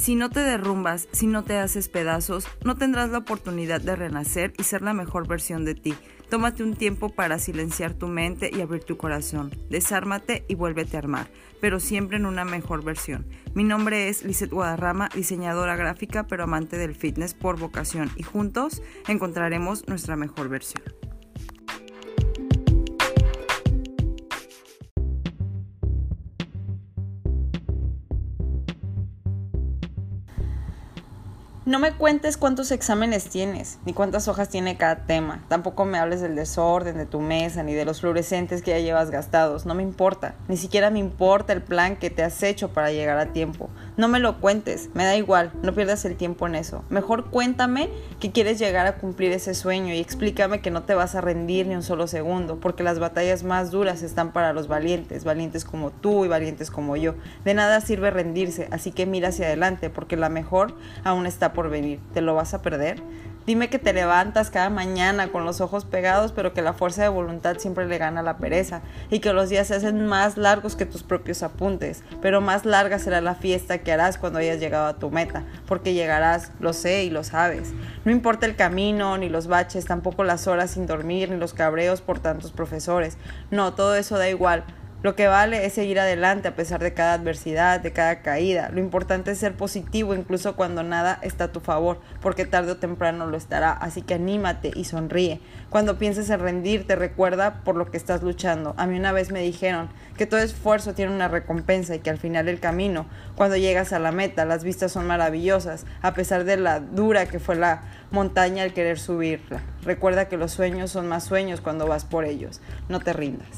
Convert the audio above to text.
Si no te derrumbas, si no te haces pedazos, no tendrás la oportunidad de renacer y ser la mejor versión de ti. Tómate un tiempo para silenciar tu mente y abrir tu corazón. Desármate y vuélvete a armar, pero siempre en una mejor versión. Mi nombre es Lizeth Guadarrama, diseñadora gráfica pero amante del fitness por vocación y juntos encontraremos nuestra mejor versión. No me cuentes cuántos exámenes tienes, ni cuántas hojas tiene cada tema. Tampoco me hables del desorden de tu mesa, ni de los fluorescentes que ya llevas gastados. No me importa. Ni siquiera me importa el plan que te has hecho para llegar a tiempo. No me lo cuentes. Me da igual. No pierdas el tiempo en eso. Mejor cuéntame que quieres llegar a cumplir ese sueño y explícame que no te vas a rendir ni un solo segundo, porque las batallas más duras están para los valientes, valientes como tú y valientes como yo. De nada sirve rendirse, así que mira hacia adelante, porque la mejor aún está por venir. ¿Te lo vas a perder? Dime que te levantas cada mañana con los ojos pegados, pero que la fuerza de voluntad siempre le gana a la pereza y que los días se hacen más largos que tus propios apuntes, pero más larga será la fiesta que cuando hayas llegado a tu meta, porque llegarás, lo sé y lo sabes. No importa el camino, ni los baches, tampoco las horas sin dormir, ni los cabreos por tantos profesores. No, todo eso da igual lo que vale es seguir adelante a pesar de cada adversidad, de cada caída. Lo importante es ser positivo incluso cuando nada está a tu favor, porque tarde o temprano lo estará. Así que anímate y sonríe. Cuando pienses en rendirte, recuerda por lo que estás luchando. A mí una vez me dijeron que todo esfuerzo tiene una recompensa y que al final del camino, cuando llegas a la meta, las vistas son maravillosas, a pesar de la dura que fue la montaña al querer subirla. Recuerda que los sueños son más sueños cuando vas por ellos. No te rindas.